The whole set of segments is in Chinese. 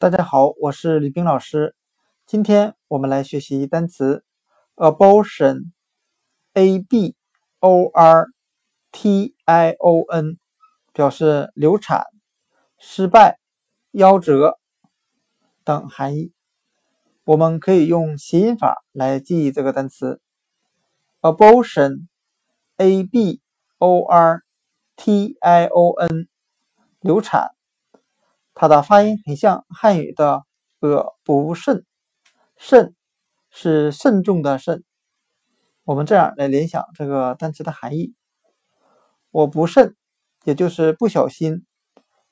大家好，我是李冰老师。今天我们来学习单词 abortion，a b o r t i o n，表示流产、失败、夭折等含义。我们可以用谐音法来记忆这个单词 abortion，a b o r t i o n，流产。它的发音很像汉语的“呃不慎”，“慎”是慎重的“慎”。我们这样来联想这个单词的含义：我不慎，也就是不小心，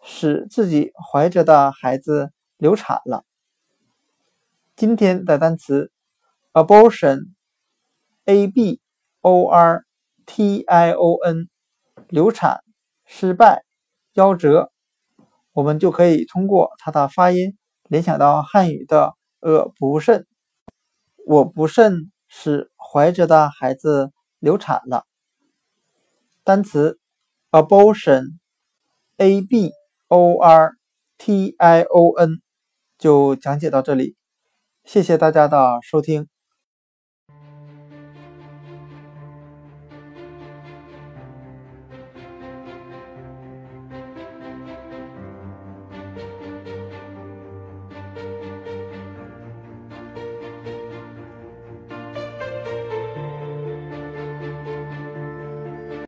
使自己怀着的孩子流产了。今天的单词 abortion，a b o r t i o n，流产、失败、夭折。我们就可以通过它的发音联想到汉语的“呃不慎”，我不慎使怀着的孩子流产了。单词 abortion，a b o r t i o n，就讲解到这里，谢谢大家的收听。